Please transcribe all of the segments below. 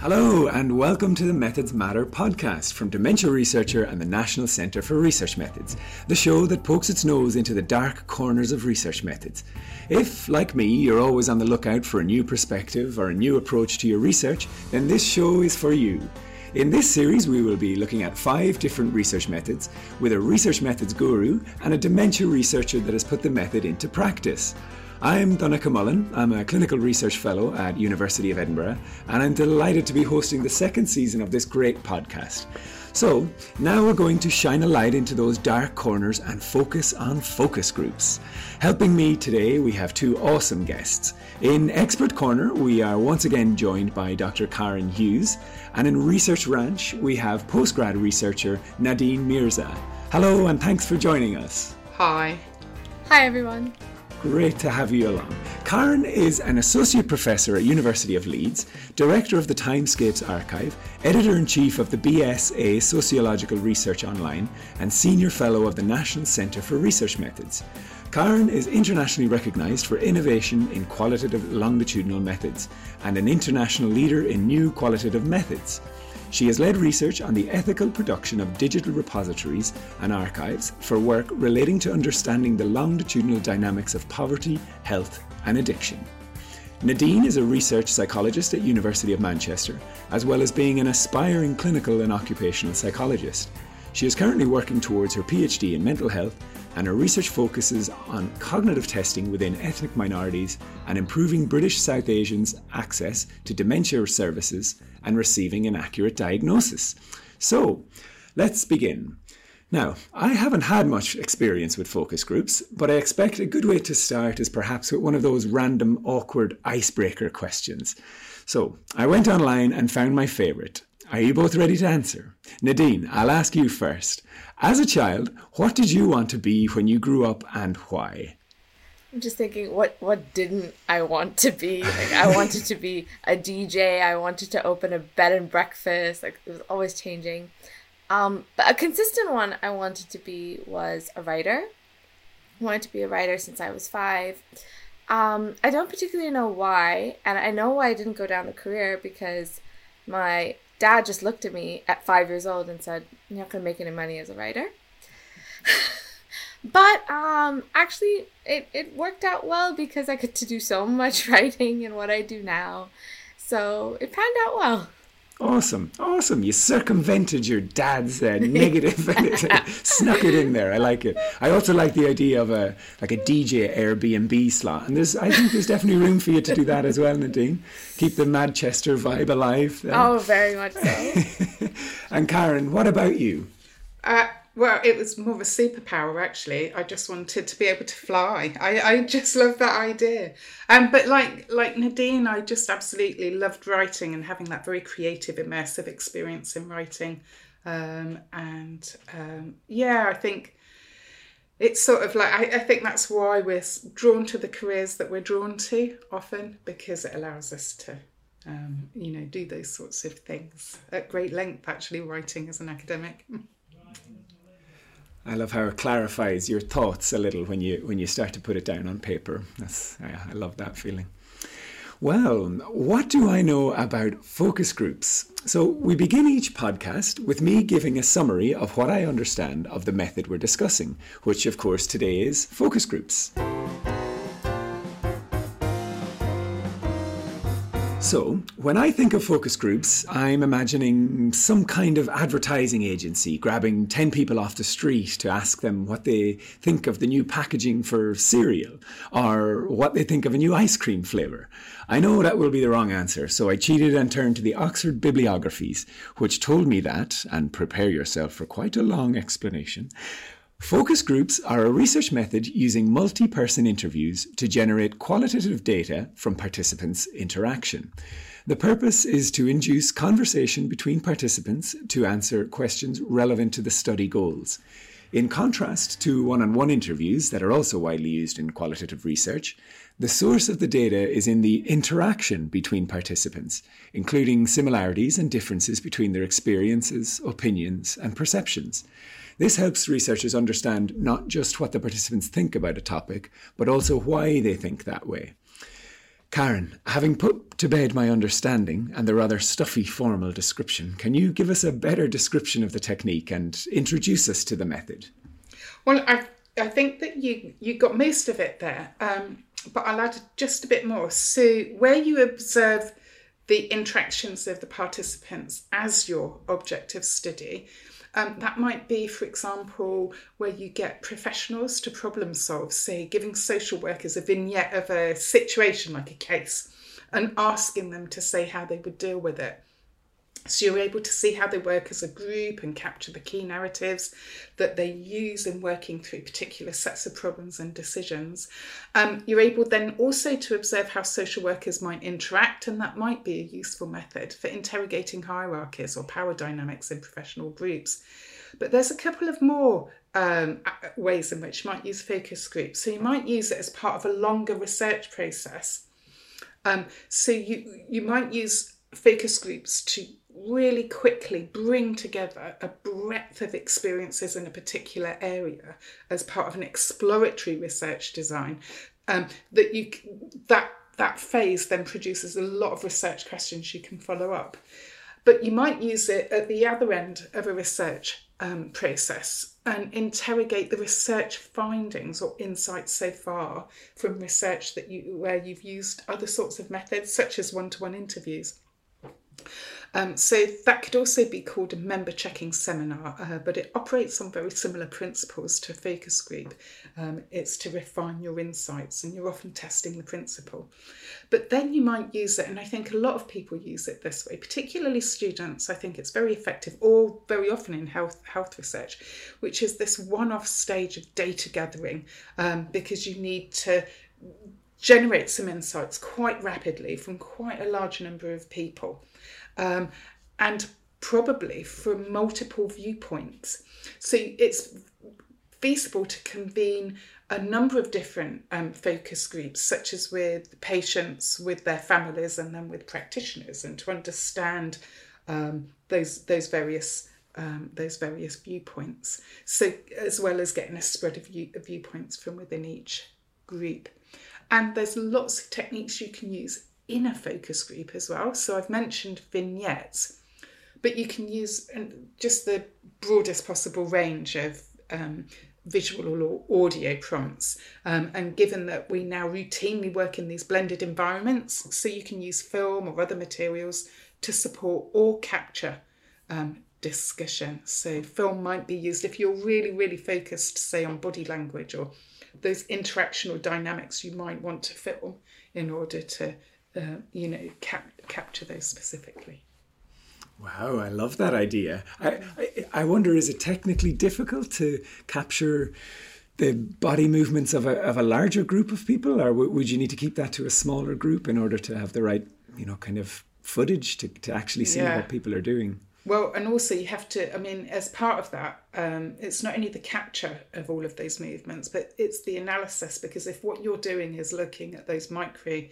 Hello, and welcome to the Methods Matter podcast from Dementia Researcher and the National Centre for Research Methods, the show that pokes its nose into the dark corners of research methods. If, like me, you're always on the lookout for a new perspective or a new approach to your research, then this show is for you. In this series, we will be looking at five different research methods with a research methods guru and a dementia researcher that has put the method into practice. I'm Donncha Mullin. I'm a clinical research fellow at University of Edinburgh, and I'm delighted to be hosting the second season of this great podcast. So, now we're going to shine a light into those dark corners and focus on focus groups. Helping me today, we have two awesome guests. In Expert Corner, we are once again joined by Dr. Kahryn Hughes, and in Research Ranch, we have postgrad researcher Nadine Mirza. Hello, and thanks for joining us. Hi. Hi, everyone. Great to have you along. Kahryn is an associate professor at University of Leeds, director of the Timescapes Archive, editor in chief of the BSA Sociological Research Online, and senior fellow of the National Centre for Research Methods. Kahryn is internationally recognised for innovation in qualitative longitudinal methods and an international leader in new qualitative methods. She has led research on the ethical production of digital repositories and archives for work relating to understanding the longitudinal dynamics of poverty, health, and addiction. Nadine is a research psychologist at University of Manchester, as well as being an aspiring clinical and occupational psychologist. She is currently working towards her PhD in mental health, and her research focuses on cognitive testing within ethnic minorities and improving British South Asians' access to dementia services and receiving an accurate diagnosis. So, let's begin. Now, I haven't had much experience with focus groups, but I expect a good way to start is perhaps with one of those random, awkward icebreaker questions. So, I went online and found my favourite. Are you both ready to answer? Nadine, I'll ask you first. As a child, what did you want to be when you grew up and why? I'm just thinking, what what didn't I want to be? Like, I wanted to be a DJ. I wanted to open a bed and breakfast. Like it was always changing. Um, but a consistent one I wanted to be was a writer. I wanted to be a writer since I was five. Um, I don't particularly know why, and I know why I didn't go down the career because my dad just looked at me at five years old and said, "You're not gonna make any money as a writer." But um, actually, it, it worked out well because I get to do so much writing and what I do now. So it panned out well. Awesome, awesome. You circumvented your dad's uh, negative, snuck it in there. I like it. I also like the idea of a like a DJ Airbnb slot, and there's I think there's definitely room for you to do that as well, Nadine. Keep the Manchester vibe alive. Uh, oh, very much so. and Kahryn, what about you? Uh, well, it was more of a superpower actually. I just wanted to be able to fly. I, I just love that idea. Um, but like like Nadine, I just absolutely loved writing and having that very creative, immersive experience in writing. Um, and um, yeah, I think it's sort of like I, I think that's why we're drawn to the careers that we're drawn to often because it allows us to um, you know do those sorts of things at great length. Actually, writing as an academic. I love how it clarifies your thoughts a little when you when you start to put it down on paper. That's I love that feeling. Well, what do I know about focus groups? So, we begin each podcast with me giving a summary of what I understand of the method we're discussing, which, of course, today is focus groups. So, when I think of focus groups, I'm imagining some kind of advertising agency grabbing 10 people off the street to ask them what they think of the new packaging for cereal or what they think of a new ice cream flavour. I know that will be the wrong answer, so I cheated and turned to the Oxford Bibliographies, which told me that, and prepare yourself for quite a long explanation, Focus groups are a research method using multi person interviews to generate qualitative data from participants' interaction. The purpose is to induce conversation between participants to answer questions relevant to the study goals. In contrast to one on one interviews that are also widely used in qualitative research, the source of the data is in the interaction between participants, including similarities and differences between their experiences, opinions, and perceptions. This helps researchers understand not just what the participants think about a topic, but also why they think that way. Kahryn, having put to bed my understanding and the rather stuffy formal description, can you give us a better description of the technique and introduce us to the method? Well, I I think that you you got most of it there, um, but I'll add just a bit more. So where you observe the interactions of the participants as your object of study. Um, that might be, for example, where you get professionals to problem solve, say, giving social workers a vignette of a situation like a case and asking them to say how they would deal with it. So you're able to see how they work as a group and capture the key narratives that they use in working through particular sets of problems and decisions. Um, you're able then also to observe how social workers might interact, and that might be a useful method for interrogating hierarchies or power dynamics in professional groups. But there's a couple of more um, ways in which you might use focus groups. So you might use it as part of a longer research process. Um, so you you might use focus groups to really quickly bring together a breadth of experiences in a particular area as part of an exploratory research design um, that you that that phase then produces a lot of research questions you can follow up. But you might use it at the other end of a research um, process and interrogate the research findings or insights so far from research that you where you've used other sorts of methods such as one-to-one interviews um, so that could also be called a member checking seminar, uh, but it operates on very similar principles to a focus group. Um, it's to refine your insights, and you're often testing the principle. But then you might use it, and I think a lot of people use it this way, particularly students. I think it's very effective, or very often in health health research, which is this one-off stage of data gathering, um, because you need to generate some insights quite rapidly from quite a large number of people um, and probably from multiple viewpoints. So it's feasible to convene a number of different um, focus groups, such as with patients, with their families, and then with practitioners, and to understand um, those those various um, those various viewpoints. So as well as getting a spread of, view, of viewpoints from within each group. And there's lots of techniques you can use in a focus group as well. So I've mentioned vignettes, but you can use just the broadest possible range of um, visual or audio prompts. Um, and given that we now routinely work in these blended environments, so you can use film or other materials to support or capture um, discussion. So film might be used if you're really, really focused, say, on body language or those interactional dynamics you might want to film in order to uh, you know, cap- capture those specifically. Wow, I love that idea. I, I, I wonder, is it technically difficult to capture the body movements of a, of a larger group of people, or w- would you need to keep that to a smaller group in order to have the right, you know, kind of footage to, to actually see yeah. what people are doing? Well, and also you have to, I mean, as part of that, um, it's not only the capture of all of those movements, but it's the analysis, because if what you're doing is looking at those micro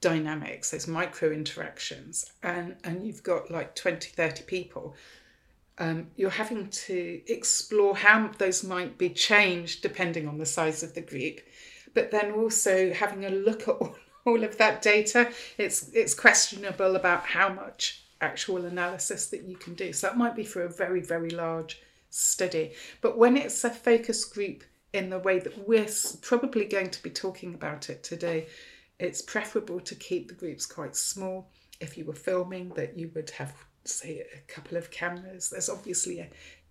dynamics, those micro interactions, and, and you've got like 20, 30 people, um, you're having to explore how those might be changed depending on the size of the group, but then also having a look at all, all of that data. It's, it's questionable about how much actual analysis that you can do. So that might be for a very, very large study. But when it's a focus group in the way that we're probably going to be talking about it today, it's preferable to keep the groups quite small. If you were filming, that you would have, say, a couple of cameras. There's obviously a,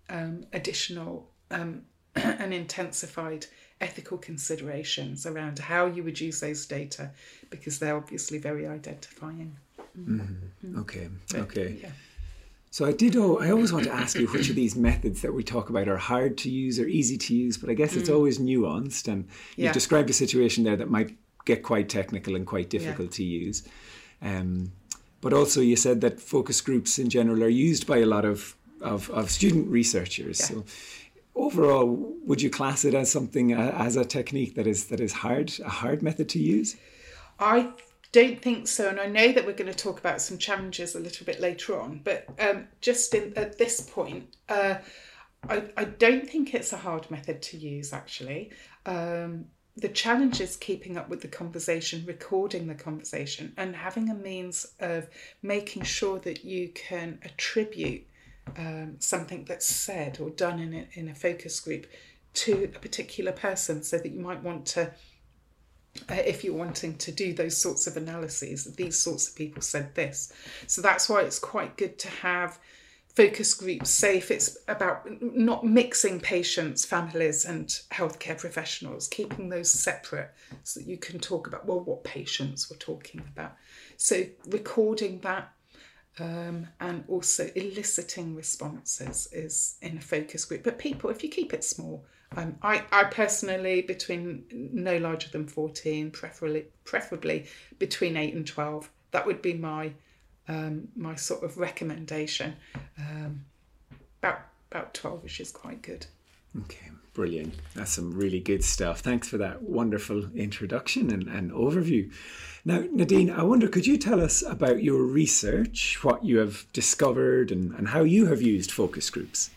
um, additional um, and intensified ethical considerations around how you would use those data because they're obviously very identifying. Mm-hmm. Okay, okay. Yeah. So I did. Oh, I always want to ask you which of these methods that we talk about are hard to use or easy to use, but I guess it's mm. always nuanced. And you've described a situation there that might get quite technical and quite difficult yeah. to use. Um, but also, you said that focus groups in general are used by a lot of of, of student researchers. Yeah. So, overall, would you class it as something as a technique that is that is hard a hard method to use? I don't think so, and I know that we're going to talk about some challenges a little bit later on. But um, just in, at this point, uh, I, I don't think it's a hard method to use actually. Um, the challenge is keeping up with the conversation, recording the conversation, and having a means of making sure that you can attribute um, something that's said or done in a, in a focus group to a particular person, so that you might want to. Uh, if you're wanting to do those sorts of analyses, these sorts of people said this. So that's why it's quite good to have focus groups if it's about not mixing patients, families, and healthcare professionals, keeping those separate so that you can talk about, well, what patients we're talking about. So recording that um, and also eliciting responses is in a focus group. But people, if you keep it small, um, I, I personally, between no larger than 14, preferably, preferably between 8 and 12, that would be my um, my sort of recommendation. Um, about about twelve, which is quite good. Okay, brilliant. That's some really good stuff. Thanks for that wonderful introduction and, and overview. Now, Nadine, I wonder, could you tell us about your research, what you have discovered, and, and how you have used focus groups?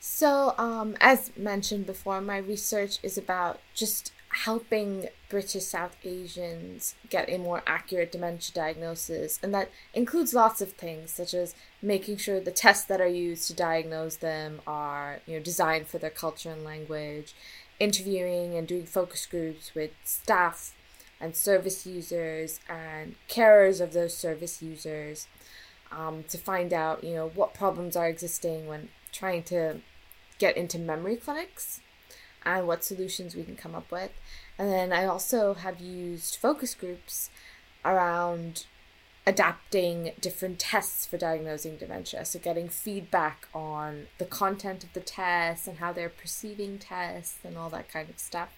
So, um, as mentioned before, my research is about just helping British South Asians get a more accurate dementia diagnosis. And that includes lots of things, such as making sure the tests that are used to diagnose them are you know, designed for their culture and language, interviewing and doing focus groups with staff and service users and carers of those service users um, to find out you know what problems are existing when trying to get into memory clinics and what solutions we can come up with. And then I also have used focus groups around adapting different tests for diagnosing dementia. So, getting feedback on the content of the tests and how they're perceiving tests and all that kind of stuff.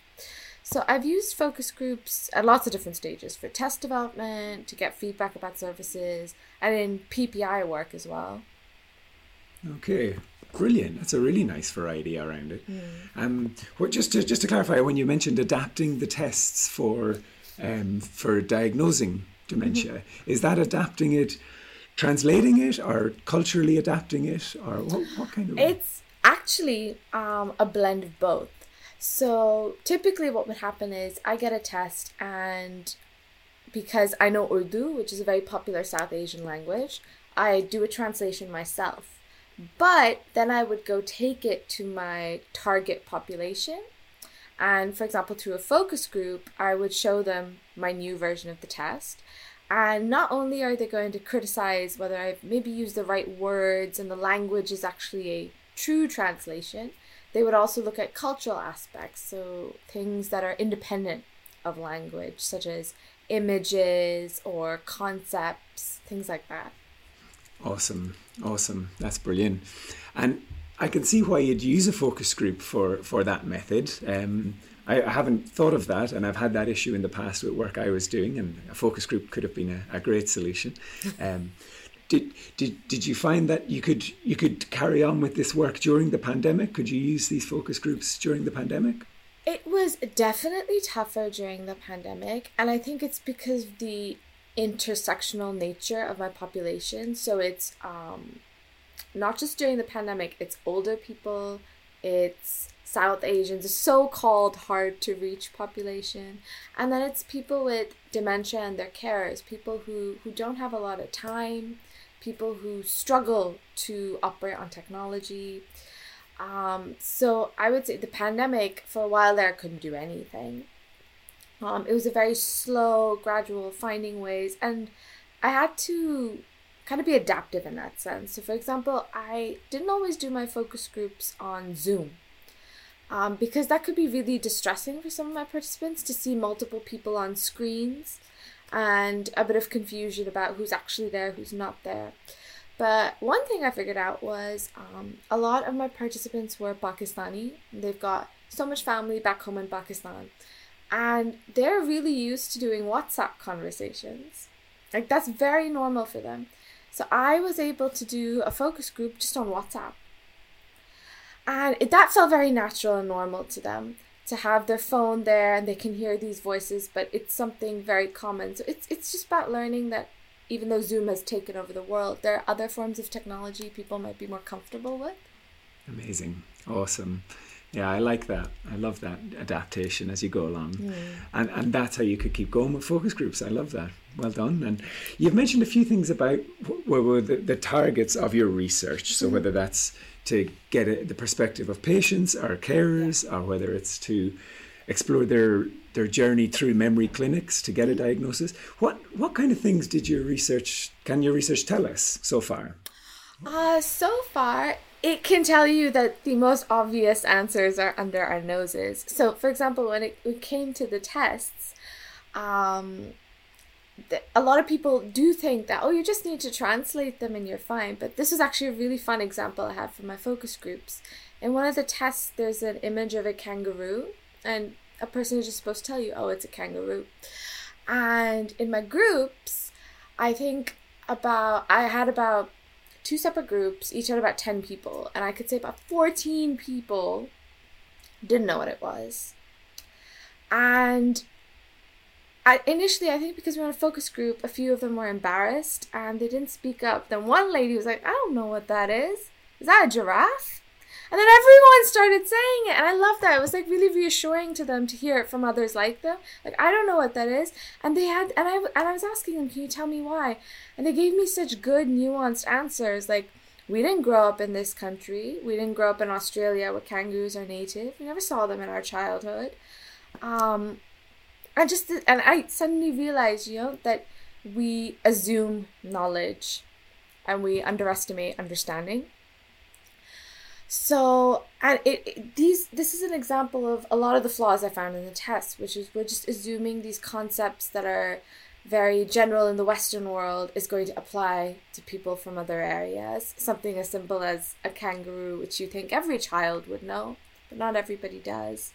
So, I've used focus groups at lots of different stages for test development, to get feedback about services, and in PPI work as well. Okay, brilliant. That's a really nice variety around it. Mm. Um, well, just to just to clarify, when you mentioned adapting the tests for um, for diagnosing dementia, mm-hmm. is that adapting it, translating it, or culturally adapting it, or what, what kind of? It's actually um, a blend of both. So typically, what would happen is I get a test and because I know Urdu, which is a very popular South Asian language, I do a translation myself. But then I would go take it to my target population. And for example, through a focus group, I would show them my new version of the test. And not only are they going to criticize whether I've maybe used the right words and the language is actually a true translation, they would also look at cultural aspects, so things that are independent of language, such as images or concepts, things like that. Awesome, awesome. That's brilliant. And I can see why you'd use a focus group for for that method. Um, I, I, haven't thought of that, and I've had that issue in the past with work I was doing, and a focus group could have been a, a great solution. Um, did, did did you find that you could you could carry on with this work during the pandemic? Could you use these focus groups during the pandemic? It was definitely tougher during the pandemic, and I think it's because the intersectional nature of my population. So it's um, not just during the pandemic, it's older people, it's South Asians, a so called hard to reach population. And then it's people with dementia and their carers, people who, who don't have a lot of time, people who struggle to operate on technology. Um, so I would say the pandemic, for a while there, couldn't do anything. Um, it was a very slow, gradual finding ways, and I had to kind of be adaptive in that sense. So, for example, I didn't always do my focus groups on Zoom um, because that could be really distressing for some of my participants to see multiple people on screens and a bit of confusion about who's actually there, who's not there. But one thing I figured out was um, a lot of my participants were Pakistani. They've got so much family back home in Pakistan and they're really used to doing WhatsApp conversations. Like that's very normal for them. So I was able to do a focus group just on WhatsApp. And it, that felt very natural and normal to them to have their phone there and they can hear these voices, but it's something very common. So it's it's just about learning that even though Zoom has taken over the world, there are other forms of technology people might be more comfortable with. Amazing. Awesome. Yeah, I like that. I love that adaptation as you go along. Mm. And and that's how you could keep going with focus groups. I love that. Well done. And you've mentioned a few things about what were the, the targets of your research. So mm. whether that's to get a, the perspective of patients or carers, yeah. or whether it's to explore their their journey through memory clinics to get a diagnosis. What what kind of things did your research can your research tell us so far? Uh so far it can tell you that the most obvious answers are under our noses. So, for example, when it, came to the tests, um, a lot of people do think that, oh, you just need to translate them and you're fine. But this is actually a really fun example I have from my focus groups. In one of the tests, there's an image of a kangaroo, and a person is just supposed to tell you, oh, it's a kangaroo. And in my groups, I think about, I had about two separate groups, each had about 10 people, and I could say about 14 people didn't know what it was. And I, initially, I think because we were in a focus group, a few of them were embarrassed and they didn't speak up. Then one lady was like, I don't know what that is. Is that a giraffe? And then everyone started saying it, and I love that. It was like really reassuring to them to hear it from others like them. Like I don't know what that is, and they had, and I and I was asking them, "Can you tell me why?" And they gave me such good, nuanced answers. Like we didn't grow up in this country. We didn't grow up in Australia where kangaroos are native. We never saw them in our childhood. Um, I just and I suddenly realized, you know, that we assume knowledge and we underestimate understanding. So, and it, it, these this is an example of a lot of the flaws I found in the test, which is we're just assuming these concepts that are very general in the Western world is going to apply to people from other areas. Something as simple as a kangaroo, which you think every child would know, but not everybody does.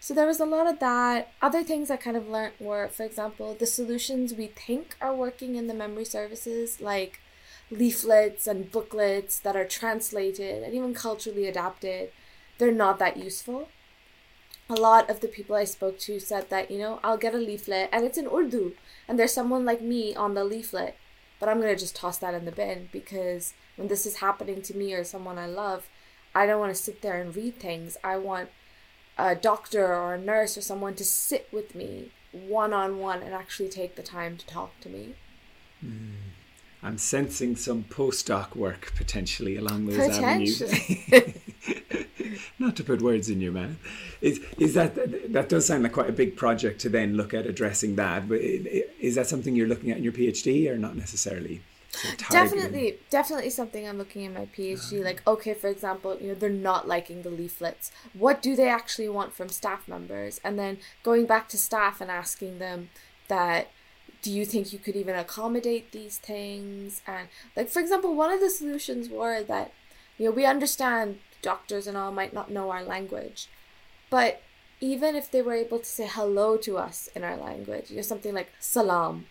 So there was a lot of that. Other things I kind of learned were, for example, the solutions we think are working in the memory services, like leaflets and booklets that are translated and even culturally adapted, they're not that useful. A lot of the people I spoke to said that, you know, I'll get a leaflet and it's in Urdu and there's someone like me on the leaflet, but I'm going to just toss that in the bin because when this is happening to me or someone I love, I don't want to sit there and read things. I want a doctor or a nurse or someone to sit with me one on one and actually take the time to talk to me. Mm. I'm sensing some postdoc work potentially along those avenues. Not to put words in your mouth, is is that that does sound like quite a big project to then look at addressing that? But is that something you're looking at in your PhD or not necessarily? definitely definitely something i'm looking at in my phd uh-huh. like okay for example you know they're not liking the leaflets what do they actually want from staff members and then going back to staff and asking them that do you think you could even accommodate these things? And like for example one of the solutions were that you know we understand doctors and all might not know our language but even if they were able to say hello to us in our language you know something like salam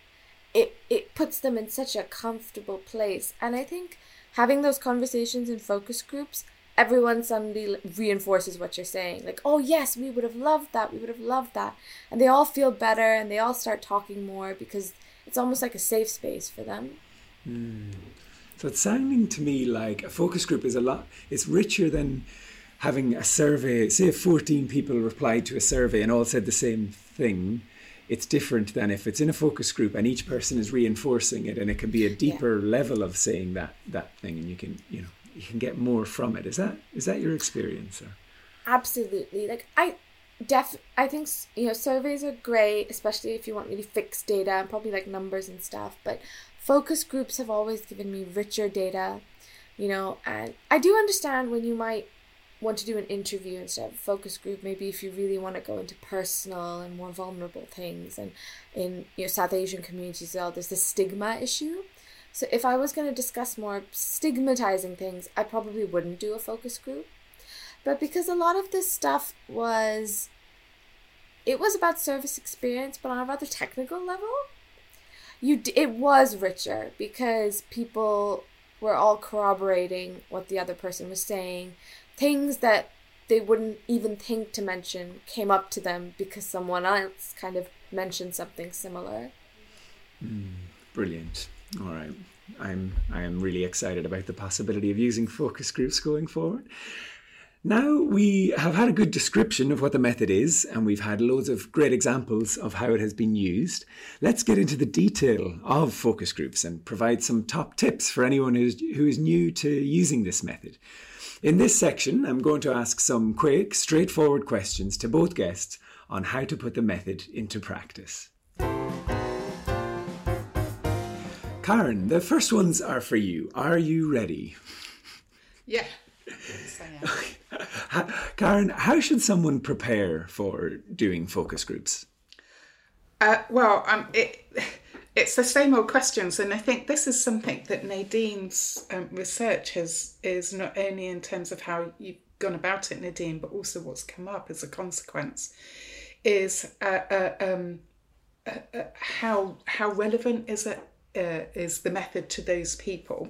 it it puts them in such a comfortable place. And i think having those conversations in focus groups everyone suddenly reinforces what you're saying. Like, oh, yes, we would have loved that. We would have loved that. And they all feel better and they all start talking more because it's almost like a safe space for them. Mm. So it's sounding to me like a focus group is a lot, it's richer than having a survey. Say if 14 people replied to a survey and all said the same thing. It's different than if it's in a focus group and each person is reinforcing it, and it can be a deeper yeah. level of saying that that thing, and you can, you know, you can get more from it. Is that is that your experience? Or? Absolutely. Like I def I think you know surveys are great, especially if you want really fixed data and probably like numbers and stuff. But focus groups have always given me richer data, you know. And I do understand when you might want to do an interview instead of a focus group maybe if you really want to go into personal and more vulnerable things and in you know south asian communities well there's the stigma issue so if I was going to discuss more stigmatizing things, I probably wouldn't do a focus group. But because a lot of this stuff was it was about service experience but on a rather technical level, you it was richer because people were all corroborating what the other person was saying. Things that they wouldn't even think to mention came up to them because someone else kind of mentioned something similar. Mm, brilliant. All right. I'm I am really excited about the possibility of using focus groups going forward. Now we have had a good description of what the method is, and we've had loads of great examples of how it has been used. Let's get into the detail of focus groups and provide some top tips for anyone who's, who is new to using this method. In this section, I'm going to ask some quick, straightforward questions to both guests on how to put the method into practice. Kahryn, the first ones are for you. Are you ready? Yeah. Kahryn, how should someone prepare for doing focus groups? Uh, well, um, it, it's the same old questions, and I think this is something that Nadine's um, research has is not only in terms of how you've gone about it, Nadine, but also what's come up as a consequence, is uh, uh, um, uh, uh, how how relevant is it uh, is the method to those people,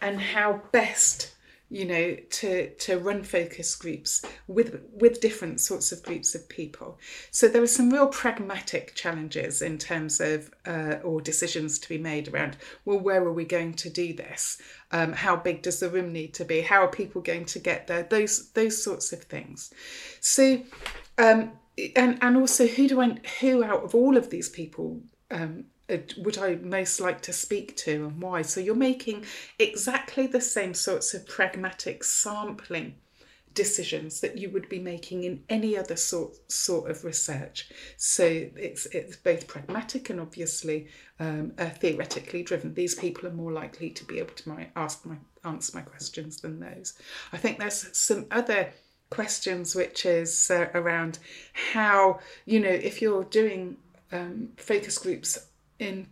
and how best you know to to run focus groups with with different sorts of groups of people. So there are some real pragmatic challenges in terms of uh, or decisions to be made around well where are we going to do this? Um, how big does the room need to be? How are people going to get there? Those those sorts of things. So um, and and also who do I who out of all of these people um, would I most like to speak to and why? So you're making exactly the same sorts of pragmatic sampling decisions that you would be making in any other sort sort of research. So it's it's both pragmatic and obviously um, uh, theoretically driven. These people are more likely to be able to my, ask my answer my questions than those. I think there's some other questions which is uh, around how you know if you're doing um, focus groups in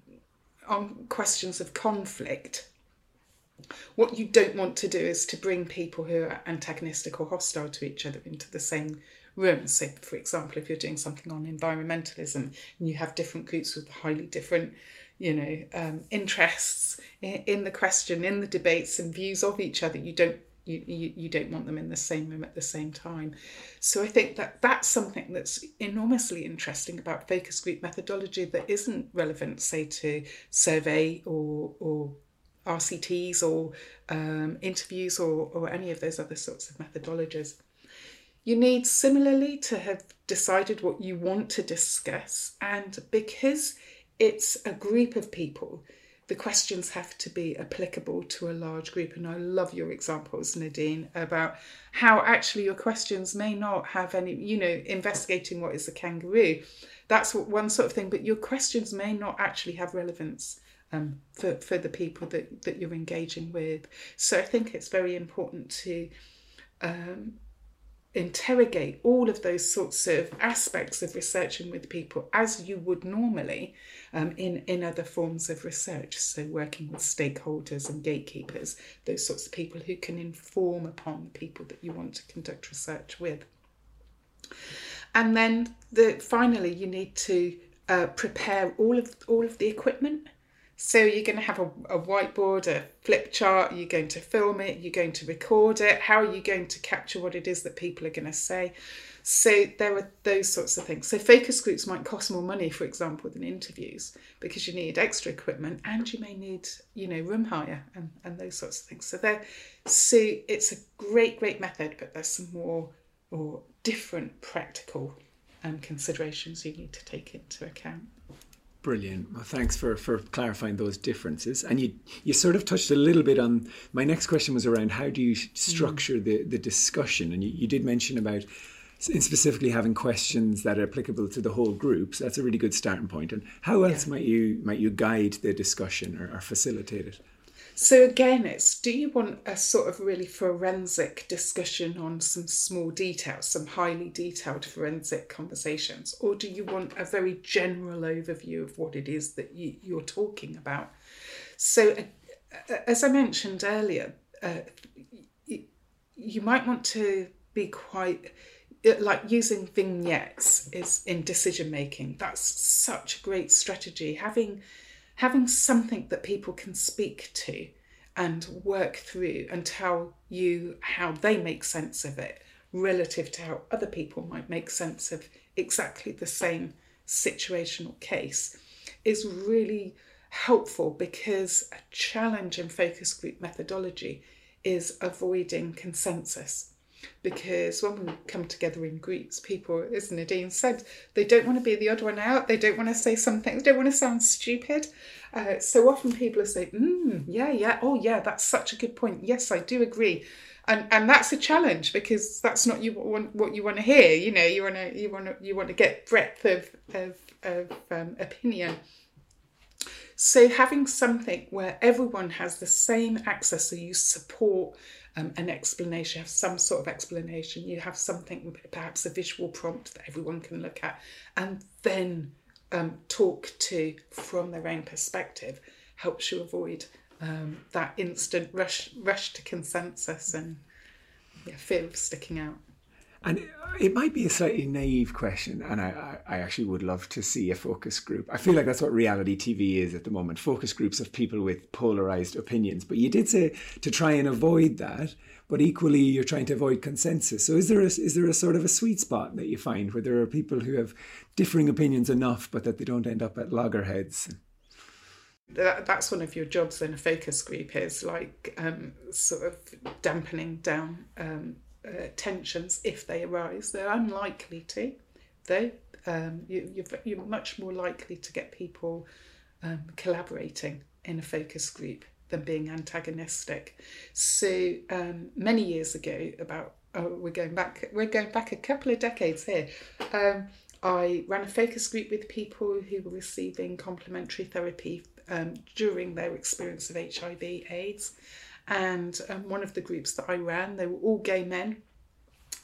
on questions of conflict what you don't want to do is to bring people who are antagonistic or hostile to each other into the same room. So, for example, if you're doing something on environmentalism and you have different groups with highly different, you know, um, interests in, in the question, in the debates and views of each other, you don't you, you, you don't want them in the same room at the same time. So I think that that's something that's enormously interesting about focus group methodology that isn't relevant, say, to survey or, or RCTs or um, interviews or, or any of those other sorts of methodologies. You need similarly to have decided what you want to discuss, and because it's a group of people, the questions have to be applicable to a large group. And I love your examples, Nadine, about how actually your questions may not have any, you know, investigating what is a kangaroo. That's one sort of thing, but your questions may not actually have relevance um, for, for the people that, that you're engaging with. So I think it's very important to um, interrogate all of those sorts of aspects of researching with people as you would normally um, in, in other forms of research. So, working with stakeholders and gatekeepers, those sorts of people who can inform upon the people that you want to conduct research with. And then, the, finally, you need to uh, prepare all of all of the equipment so you're going to have a, a, whiteboard, a flip chart, you're going to film it, you're going to record it. How are you going to capture what it is that people are going to say? So there are those sorts of things. So focus groups might cost more money, for example, than interviews because you need extra equipment and you may need, you know, room hire and, and those sorts of things. So there so it's a great, great method, but there's some more or different practical um, considerations you need to take into account. Brilliant. Well, thanks for, for clarifying those differences. And you you sort of touched a little bit on my next question was around how do you structure mm. the, the discussion? And you, you did mention about specifically having questions that are applicable to the whole group. So that's a really good starting point. And how else yeah. might you might you guide the discussion or, or facilitate it? So again, it's do you want a sort of really forensic discussion on some small details, some highly detailed forensic conversations, or do you want a very general overview of what it is that you, you're talking about? So, uh, as I mentioned earlier, uh, you, you might want to be quite uh, like using vignettes is in decision making. That's such a great strategy. Having having something that people can speak to and work through and tell you how they make sense of it relative to how other people might make sense of exactly the same situational case is really helpful because a challenge in focus group methodology is avoiding consensus. Because when we come together in groups, people, as Nadine said, they don't want to be the odd one out. They don't want to say something. They don't want to sound stupid. Uh, so often people are saying, mm, "Yeah, yeah, oh yeah, that's such a good point. Yes, I do agree." And, and that's a challenge because that's not you want what you want to hear. You know, you want to you want to you want to get breadth of of, of um, opinion. So having something where everyone has the same access, so you support um, an explanation, have some sort of explanation, you have something, perhaps a visual prompt that everyone can look at, and then um, talk to from their own perspective, helps you avoid um, that instant rush rush to consensus and yeah, fear of sticking out. And it might be a slightly naive question, and I, I actually would love to see a focus group. I feel like that's what reality TV is at the moment focus groups of people with polarized opinions. But you did say to try and avoid that, but equally you're trying to avoid consensus. So is there a, is there a sort of a sweet spot that you find where there are people who have differing opinions enough, but that they don't end up at loggerheads? That, that's one of your jobs in a focus group is like um, sort of dampening down um, uh, tensions if they arise. They're unlikely to, though. Um, you, you're, you're, much more likely to get people um, collaborating in a focus group than being antagonistic. So um, many years ago, about oh, we're going back, we're going back a couple of decades here. Um, I ran a focus group with people who were receiving complementary therapy um, during their experience of HIV/AIDS and um, one of the groups that I ran, they were all gay men,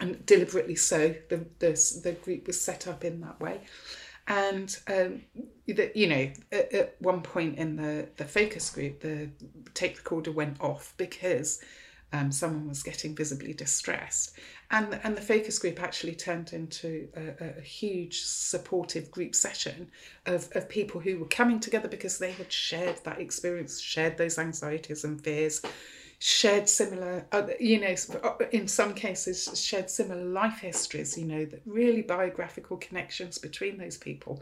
and deliberately so. The the, the group was set up in that way, and um, the, you know, at, at, one point in the the focus group, the tape recorder went off because. Um, someone was getting visibly distressed, and and the focus group actually turned into a, a, huge supportive group session of, of people who were coming together because they had shared that experience, shared those anxieties and fears, shared similar, uh, you know, uh, in some cases shared similar life histories, you know, that really biographical connections between those people.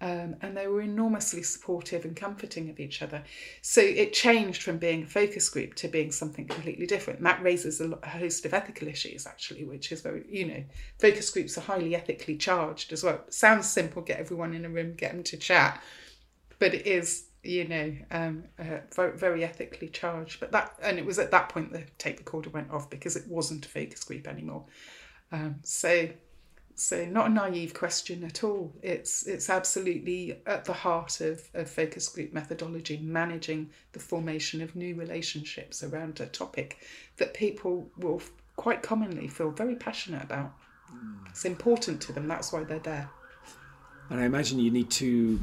Um, and they were enormously supportive and comforting of each other. So it changed from being a focus group to being something completely different. And that raises a, host of ethical issues, actually, which is very, you know, focus groups are highly ethically charged as well. Sounds simple, get everyone in a room, get them to chat, but it is you know, um, uh, very, very ethically charged. But that, and it was at that point the tape recorder went off because it wasn't a focus group anymore. Um, so, so not a naive question at all. It's it's absolutely at the heart of, of focus group methodology, managing the formation of new relationships around a topic that people will quite commonly feel very passionate about. Mm. It's important to them. That's why they're there. And I imagine you need to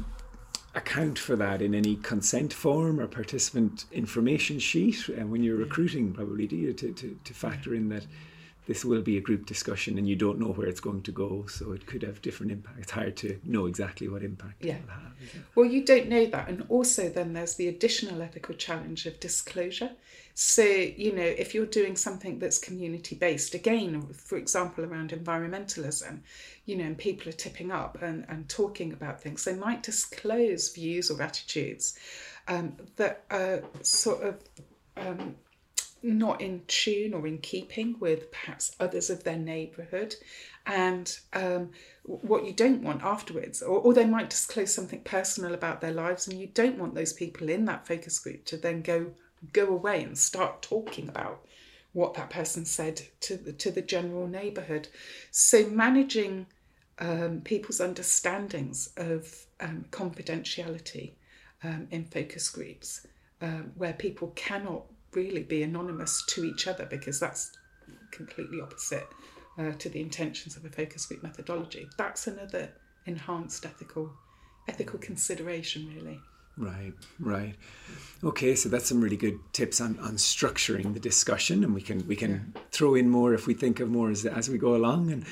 account for that in any consent form or participant information sheet and when you're recruiting probably do you to, to, to factor in that this will be a group discussion and you don't know where it's going to go so it could have different impact. It's hard to know exactly what impact yeah. it will have well you don't know that. And also then there's the additional ethical challenge of disclosure. So you know if you're doing something that's community based again for example around environmentalism you know and people are tipping up and, and talking about things they might disclose views or attitudes um, that are sort of um, not in tune or in keeping with perhaps others of their neighbourhood. And um, what you don't want afterwards, or, or they might disclose something personal about their lives, and you don't want those people in that focus group to then go go away and start talking about what that person said to the, to the general neighbourhood. So managing um, people's understandings of um, confidentiality um, in focus groups, um, where people cannot really be anonymous to each other because that's completely opposite uh, to the intentions of a focus group methodology. That's another enhanced ethical ethical consideration, really. Right, right. Okay, so that's some really good tips on, on structuring the discussion, and we can we can yeah. throw in more if we think of more as, as we go along. And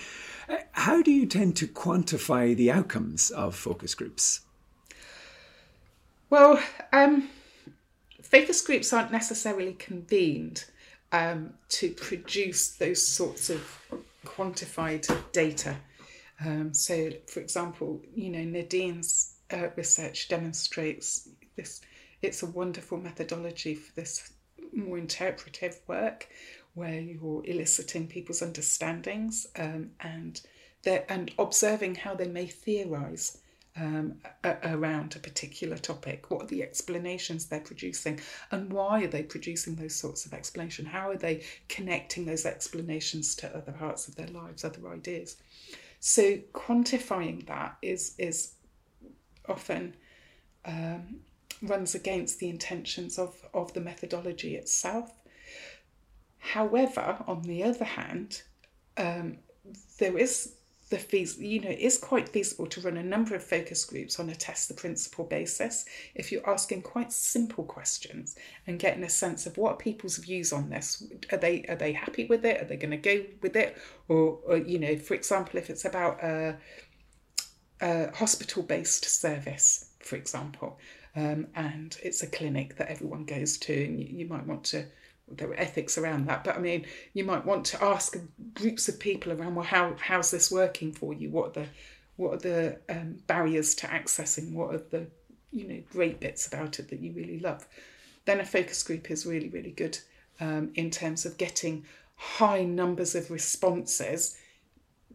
uh, how do you tend to quantify the outcomes of focus groups? Well, um, focus groups aren't necessarily convened um, to produce those sorts of quantified data. Um, so, for example, you know, Nadine's uh, research demonstrates this. It's a wonderful methodology for this more interpretive work, where you're eliciting people's understandings um, and and observing how they may theorize um, a- around a particular topic. What are the explanations they're producing, and why are they producing those sorts of explanation? How are they connecting those explanations to other parts of their lives, other ideas? So quantifying that is is often um, runs against the intentions of, of the methodology itself. However, on the other hand, um, there is the fees, you know, it is quite feasible to run a number of focus groups on a test the principle basis if you're asking quite simple questions and getting a sense of what people's views on this. Are they are they happy with it? Are they going to go with it? Or, or you know, for example, if it's about a, a hospital based service, for example, um, and it's a clinic that everyone goes to, and you, you might want to there were ethics around that. But i mean you might want to ask groups of people around well how how's this working for you? What are the what are the um, barriers to accessing? What are the you know great bits about it that you really love? Then a focus group is really really good um, in terms of getting high numbers of responses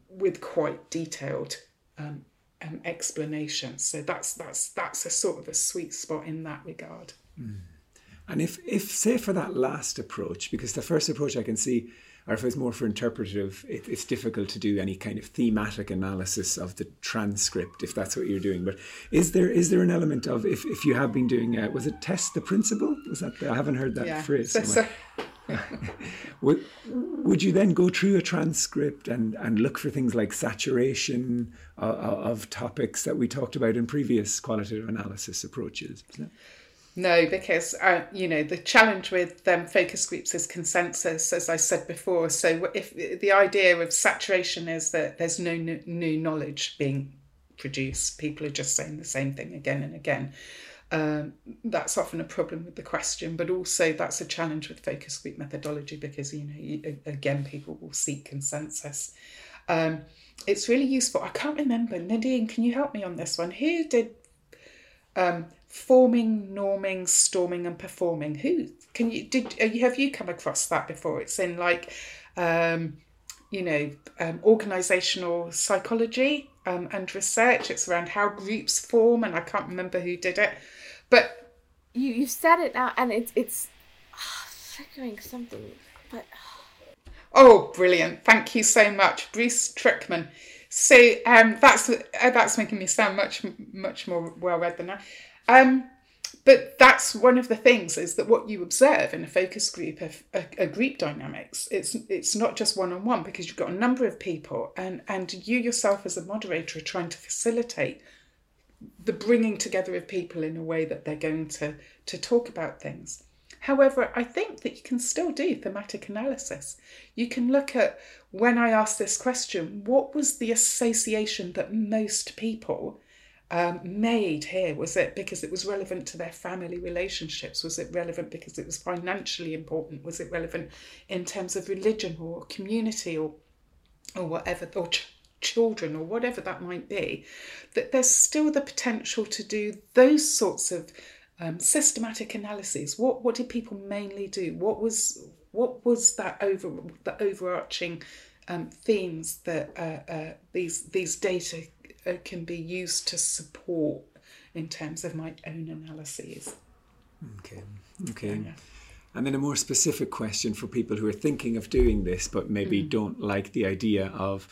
with quite detailed um, um, explanations. So that's that's that's a sort of a sweet spot in that regard. Mm. And if, if say for that last approach, because the first approach I can see, or if it's more for interpretive, it, it's difficult to do any kind of thematic analysis of the transcript if that's what you're doing. But is there is there an element of if, if you have been doing uh, was it test the principle? Was that the, I haven't heard that yeah. phrase. So, so. would, would you then go through a transcript and, and look for things like saturation of, of topics that we talked about in previous qualitative analysis approaches? No, because uh, you know the challenge with um, focus groups is consensus, as I said before. So if the idea of saturation is that there's no new knowledge being produced, people are just saying the same thing again and again. Um, that's often a problem with the question, but also that's a challenge with focus group methodology because you know you, again people will seek consensus. Um, it's really useful. I can't remember Nadine. Can you help me on this one? Who did um, forming, norming, storming, and performing. Who can you did have you come across that before? It's in like, um, you know, um, organizational psychology um, and research. It's around how groups form, and I can't remember who did it, but you you said it now, and it's it's oh, figuring something, but. Oh, brilliant! Thank you so much, Bruce Tuckman. So um, that's uh, that's making me sound much much more well read than I. Um, but that's one of the things is that what you observe in a focus group of a, a group dynamics it's it's not just one on one because you've got a number of people and and you yourself as a moderator are trying to facilitate the bringing together of people in a way that they're going to to talk about things However, I think that you can still do thematic analysis. You can look at when I asked this question, what was the association that most people um, made here? Was it because it was relevant to their family relationships? Was it relevant because it was financially important? Was it relevant in terms of religion or community or or whatever or ch- children or whatever that might be? That there's still the potential to do those sorts of um, systematic analyses. What what did people mainly do? What was what was that over the overarching um, themes that uh, uh, these these data can be used to support in terms of my own analyses. Okay. Okay. Yeah. And then a more specific question for people who are thinking of doing this but maybe mm. don't like the idea of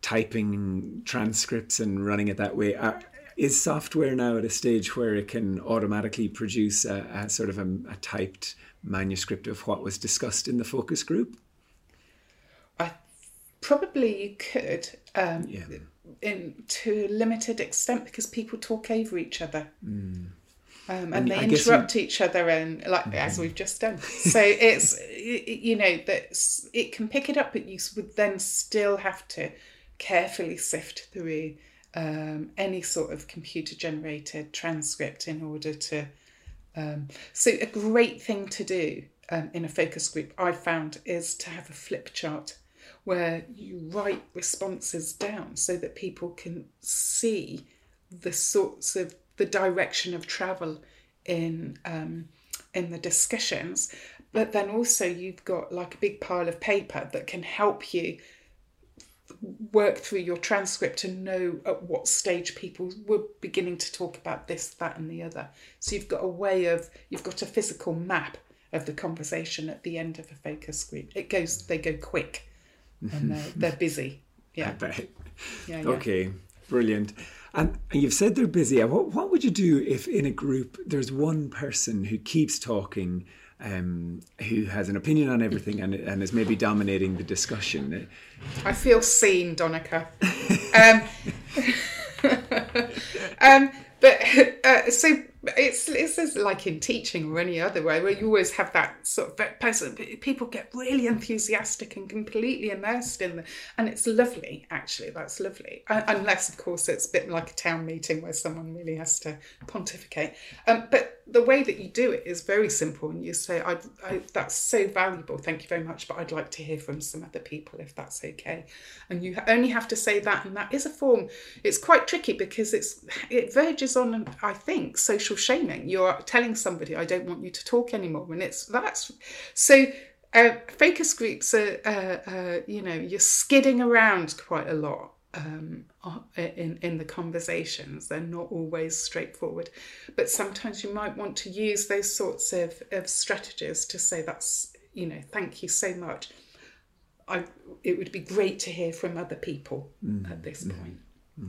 typing transcripts and running it that way. Are, is software now at a stage where it can automatically produce a, a sort of a, a, typed manuscript of what was discussed in the focus group? I probably you could, um, yeah. In to a limited extent because people talk over each other. Mm. Um, and, and, they I interrupt you... each other and like mm-hmm. as we've just done so it's you know that it can pick it up but you would then still have to carefully sift through um, any sort of computer generated transcript in order to. Um, so, a great thing to do um, in a focus group I found is to have a flip chart where you write responses down so that people can see the sorts of the direction of travel in um, in the discussions, but then also you've got like a big pile of paper that can help you work through your transcript and know at what stage people were beginning to talk about this, that, and the other. So you've got a way of, you've got a physical map of the conversation at the end of a focus group. It goes, they go quick and they're, they're busy. Yeah. I bet. Yeah, yeah. Okay, brilliant. And and you've said they're busy. What, what would you do if in a group there's one person who keeps talking, um, who has an opinion on everything and, and is maybe dominating the discussion? I feel seen, Donncha. um, um, but uh, so it's it's just like in teaching or any other way where you always have that sort of person. People get really enthusiastic and completely immersed in the, and it's lovely. Actually, that's lovely. Uh, unless, of course, it's a bit like a town meeting where someone really has to pontificate. Um, but the way that you do it is very simple, and you say, I, I, "That's so valuable. Thank you very much, but I'd like to hear from some other people if that's okay." And you only have to say that, and that is a form. It's quite tricky because it's it verges on, I think, social shaming. You're telling somebody, "I don't want you to talk anymore," and it's that's so. Uh, focus groups are, uh, uh, you know, you're skidding around quite a lot um, in in the conversations. They're not always straightforward, but sometimes you might want to use those sorts of, of strategies to say that's you know, thank you so much. I it would be great to hear from other people at this point.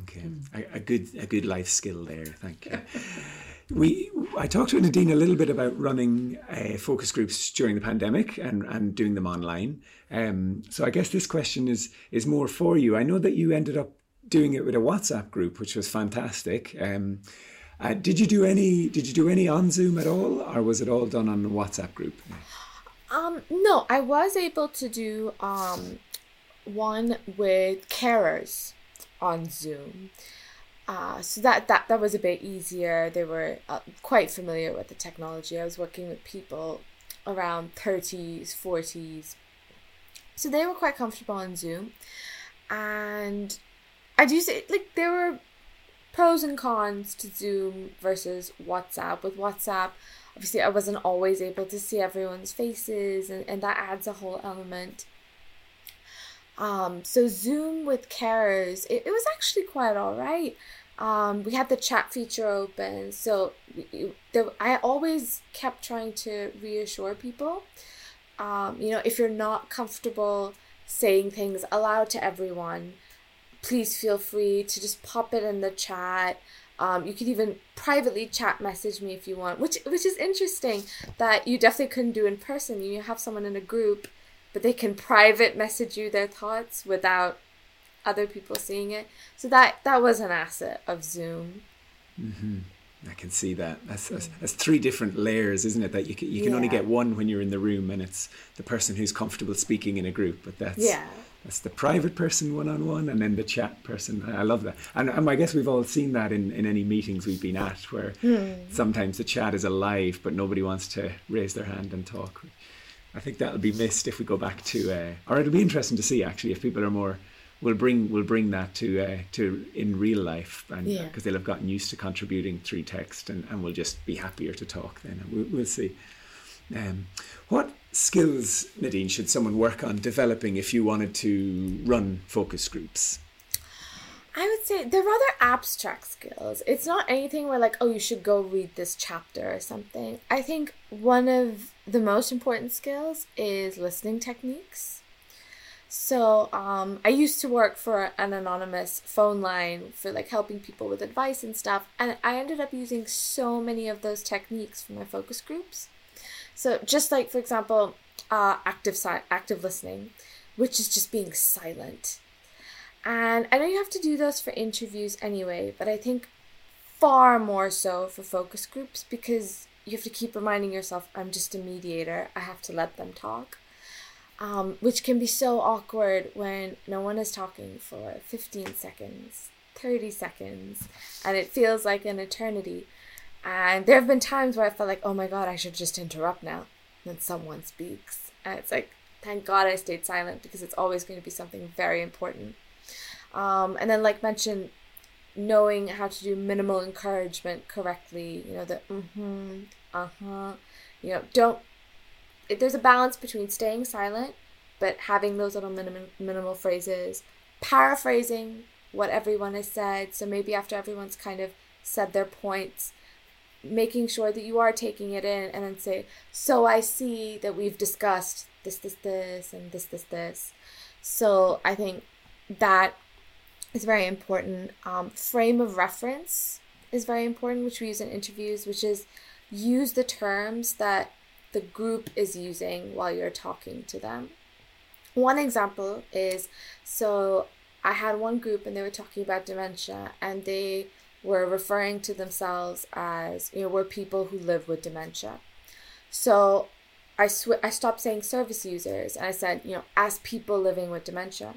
Okay, a, a good a good life skill there. Thank you. we I talked to Nadine a little bit about running uh, focus groups during the pandemic and, and doing them online. Um, so I guess this question is is more for you. I know that you ended up doing it with a WhatsApp group, which was fantastic. Um, uh, did you do any Did you do any on Zoom at all, or was it all done on a WhatsApp group? Um, no, I was able to do um one with carers on Zoom. Uh, so that, that that was a bit easier. They were uh, quite familiar with the technology. I was working with people around 30s, 40s. So they were quite comfortable on Zoom. And I do say, like, there were pros and cons to Zoom versus WhatsApp. With WhatsApp, obviously, I wasn't always able to see everyone's faces, and, and that adds a whole element. Um, so Zoom with carers, it, it was actually quite all right. Um, we had the chat feature open, so there, I always kept trying to reassure people. Um, you know, if you're not comfortable saying things aloud to everyone, please feel free to just pop it in the chat. Um, you could even privately chat message me if you want, which which is interesting that you definitely couldn't do in person. You have someone in a group, but they can private message you their thoughts without other people seeing it. So that that was an asset of Zoom. I can see that. That's, that's, that's three different layers, isn't it? That you can, you can only get one when you're in the room, and it's the person who's comfortable speaking in a group. But that's Yeah. that's the private person one on one, and then the chat person. I love that, and, and I guess we've all seen that in, in any meetings we've been at, where sometimes the chat is alive, but nobody wants to raise their hand and talk. I think that'll be missed if we go back to, uh, or it'll be interesting to see actually if people are more. We'll bring we'll bring that to uh, to in real life, and because Yeah. they'll have gotten used to contributing through text, and, and we'll just be happier to talk. Then we'll, we'll see. Um, what skills, Nadine, should someone work on developing if you wanted to run focus groups? I would say they're rather abstract skills. It's not anything where like, oh, you should go read this chapter or something. I think one of the most important skills is listening techniques. So, um, I used to work for an anonymous phone line for like helping people with advice and stuff, and I ended up using so many of those techniques for my focus groups. So, just like for example, uh, active si- active listening, which is just being silent. And I know you have to do those for interviews anyway, but I think far more so for focus groups because you have to keep reminding yourself, I'm just a mediator, I have to let them talk. Um, which can be so awkward when no one is talking for 15 seconds, 30 seconds, and it feels like an eternity. And there have been times where I felt like, oh my god, I should just interrupt now. And then someone speaks. And it's like, thank God I stayed silent because it's always going to be something very important. Um, and then, like mentioned, knowing how to do minimal encouragement correctly, you know, the mm-hmm, uh-huh, You know, don't. There's a balance between staying silent, but having those little minimum, minimal phrases, paraphrasing what everyone has said. So maybe after everyone's kind of said their points, making sure that you are taking it in and then say, So I see that we've discussed this, this, this, and this, this, this. So I think that is very important. Um, frame of reference is very important, which we use in interviews, which is use the terms that the group is using while you're talking to them. One example is so I had one group and they were talking about dementia and they were referring to themselves as, you know, we're people who live with dementia. So I sw- I stopped saying service users and I said, you know, as people living with dementia.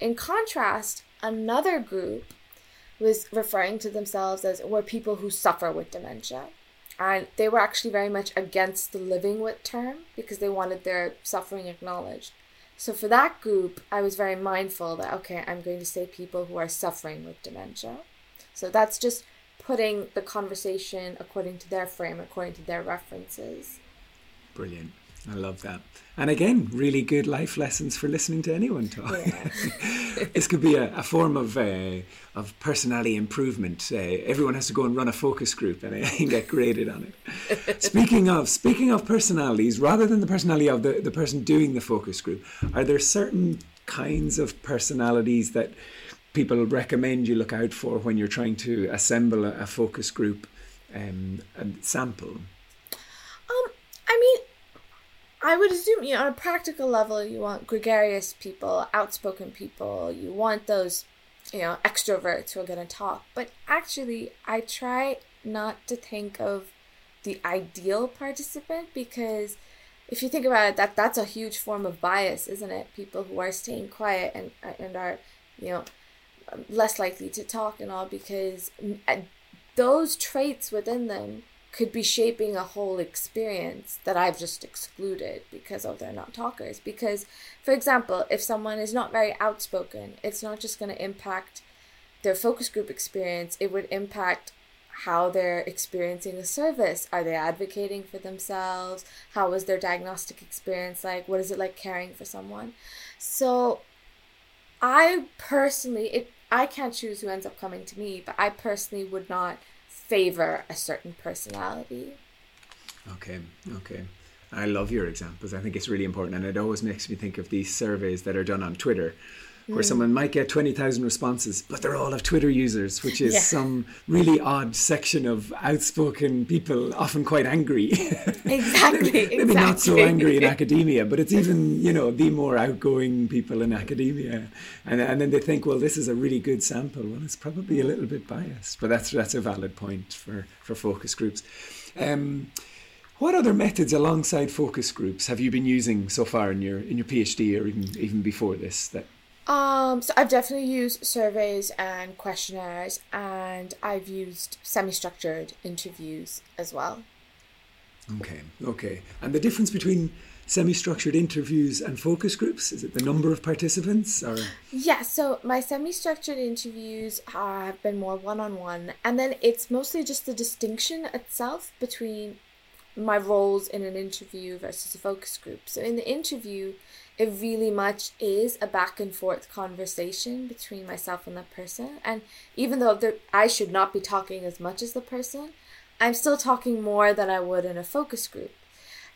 In contrast, another group was referring to themselves as we're people who suffer with dementia. And they were actually very much against the living with term because they wanted their suffering acknowledged. So for that group, I was very mindful that, okay, I'm going to say people who are suffering with dementia. So that's just putting the conversation according to their frame, according to their references. Brilliant. I love that. And again, really good life lessons for listening to anyone talk. Yeah. this could be a, a form of uh, of personality improvement. Uh, everyone has to go and run a focus group and, uh, get graded on it. speaking of speaking of personalities, rather than the personality of the, the person doing the focus group, are there certain kinds of personalities that people recommend you look out for when you're trying to assemble a, a focus group um, sample? Um, I mean, I would assume, you know, on a practical level, you want gregarious people, outspoken people. You want those, you know, extroverts who are going to talk. But actually, I try not to think of the ideal participant because if you think about it, that that's a huge form of bias, isn't it? People who are staying quiet and and are, you know, less likely to talk and all because those traits within them could be shaping a whole experience that I've just excluded because oh they're not talkers. Because, for example, if someone is not very outspoken, it's not just going to impact their focus group experience, it would impact how they're experiencing a service. Are they advocating for themselves? How was their diagnostic experience like? What is it like caring for someone? So, I personally, it I can't choose who ends up coming to me, but I personally would not favor a certain personality. Okay, okay. I love your examples. I think it's really important. And it always makes me think of these surveys that are done on Twitter where mm. someone might get 20,000 responses, but they're all of Twitter users, which is yeah. some really odd section of outspoken people, often quite angry. Exactly. maybe, exactly. not so angry in academia, but it's even, you know, the more outgoing people in academia. And, and then they think, well, this is a really good sample. Well, it's probably a little bit biased, but that's, that's a valid point for, for focus groups. Um, what other methods alongside focus groups have you been using so far in your in your PhD or even even before this that um, so I've definitely used surveys and questionnaires, and I've used semi-structured interviews as well. Okay, okay. And the difference between semi-structured interviews and focus groups is it the number of participants or yeah so my semi-structured interviews have been more one-on-one and then it's mostly just the distinction itself between my roles in an interview versus a focus group so in the interview it really much is a back and forth conversation between myself and the person. And even though there, I should not be talking as much as the person, I'm still talking more than I would in a focus group.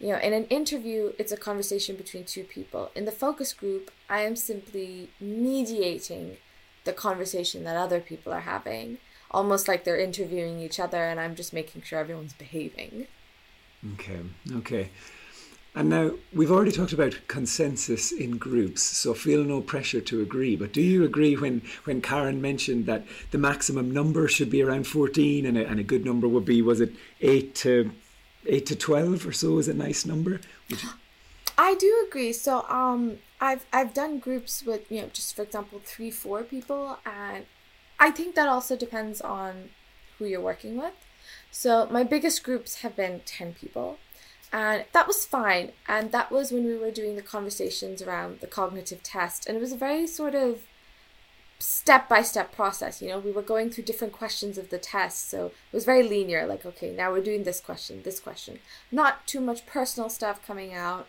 You know, in an interview, it's a conversation between two people. In the focus group, I am simply mediating the conversation that other people are having, almost like they're interviewing each other, and I'm just making sure everyone's behaving. Okay, okay. And now we've already talked about consensus in groups, so feel no pressure to agree. But do you agree when, when Kahryn mentioned that the maximum number should be around 14 and a, and a good number would be, was it 8 to 8 to 12 or so is a nice number? I do agree. So um, I've, I've done groups with, you know, just for example, three, four people. And I think that also depends on who you're working with. So my biggest groups have been 10 people and that was fine. And that was when we were doing the conversations around the cognitive test. And it was a very sort of step by step process. You know, we were going through different questions of the test, so it was very linear. Like, okay, now we're doing this question, this question. Not too much personal stuff coming out.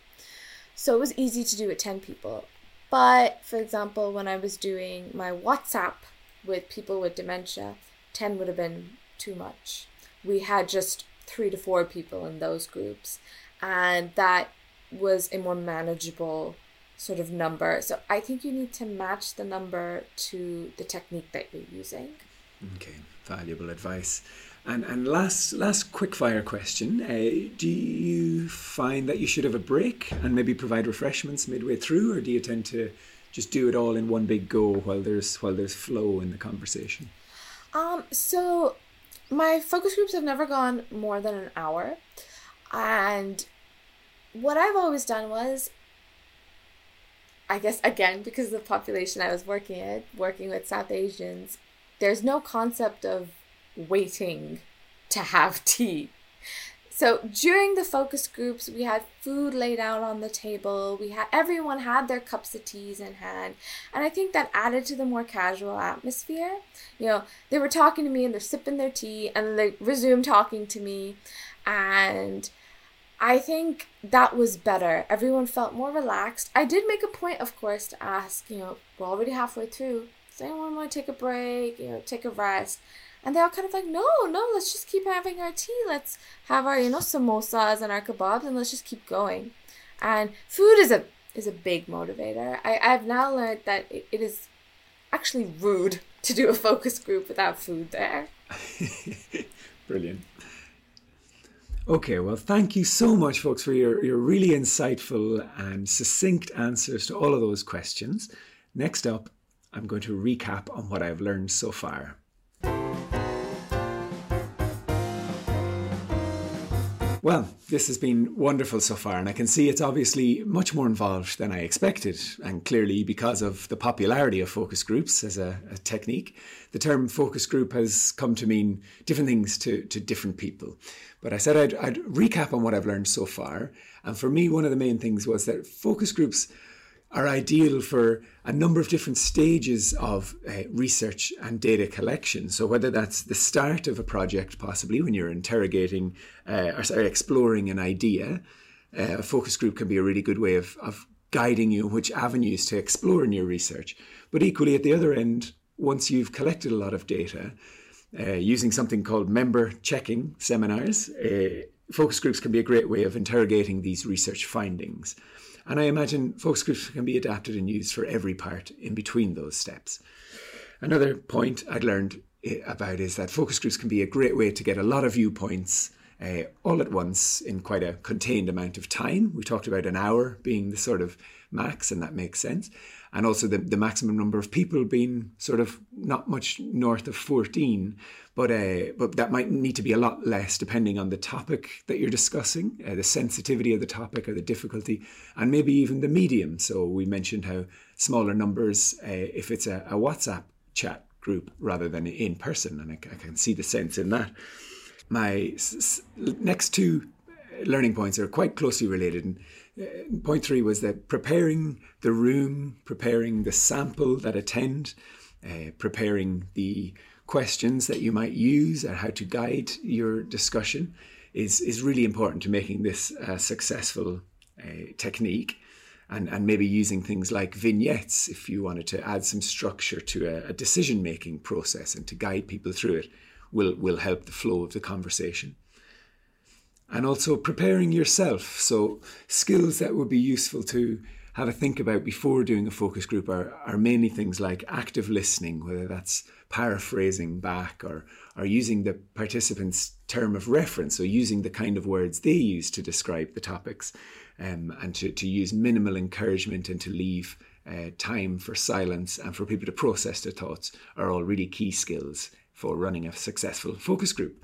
So it was easy to do with 10 people. But for example, when I was doing my WhatsApp with people with dementia, 10 would have been too much. We had just three to four people in those groups, and that was a more manageable sort of number. So I think you need to match the number to the technique that you're using. Okay, valuable advice. And and last last quick fire question: uh, Do you find that you should have a break and maybe provide refreshments midway through, or do you tend to just do it all in one big go while there's while there's flow in the conversation? Um, so my focus groups have never gone more than an hour, and what I've always done was I guess again because of the population I was working at, working with South Asians, there's no concept of waiting to have tea. So during the focus groups, we had food laid out on the table. We had everyone had their cups of teas in hand, and I think that added to the more casual atmosphere. You know, they were talking to me and they're sipping their tea, and they resume talking to me, and I think that was better. Everyone felt more relaxed. I did make a point, of course, to ask, you know, we're already halfway through. Does anyone want to take a break, you know, take a rest? And they all kind of like, no, no, let's just keep having our tea. Let's have our, you know, samosas and our kebabs and let's just keep going. And food is a is a big motivator. I, I've now learned that it, it is actually rude to do a focus group without food there. Brilliant. Okay, well, thank you so much, folks, for your, your really insightful and succinct answers to all of those questions. Next up, I'm going to recap on what I've learned so far. Well, this has been wonderful so far, and I can see it's obviously much more involved than I expected. And clearly, because of the popularity of focus groups as a, a, technique, the term focus group has come to mean different things to, to different people. But I said I'd, I'd recap on what I've learned so far. And for me, one of the main things was that focus groups are ideal for a number of different stages of uh, research and data collection. So whether that's the start of a project, possibly when you're interrogating uh, or sorry, exploring an idea, uh, a focus group can be a really good way of, of guiding you which avenues to explore in your research. But equally, at the other end, once you've collected a lot of data, uh, using something called member checking seminars, uh, focus groups can be a great way of interrogating these research findings. And I imagine focus groups can be adapted and used for every part in between those steps. Another point I'd learned eh, about is that focus groups can be a great way to get a lot of viewpoints uh, all at once in quite a contained amount of time. We talked about an hour being the sort of max, and that makes sense. And also the, the maximum number of people being sort of not much north of 14 but uh, but that might need to be a lot less depending on the topic that you're discussing, uh, the sensitivity of the topic or the difficulty, and maybe even the medium. So we mentioned how smaller numbers uh, if it's a, a, WhatsApp chat group rather than in person, and I, I can see the sense in that. My s- next two learning points are quite closely related. And, uh, point three was that preparing the room, preparing the sample that attend, uh, preparing the questions that you might use and how to guide your discussion is, is really important to making this a successful uh, technique. And, and maybe using things like vignettes if you wanted to add some structure to a, a decision making process and to guide people through it will, will help the flow of the conversation and also preparing yourself. So, skills that would be useful to have a think about before doing a focus group are, are mainly things like active listening, whether that's paraphrasing back or, or using the participant's term of reference, so using the kind of words they use to describe the topics, um, and to, to use minimal encouragement and to leave uh, time for silence and for people to process their thoughts are all really key skills for running a successful focus group.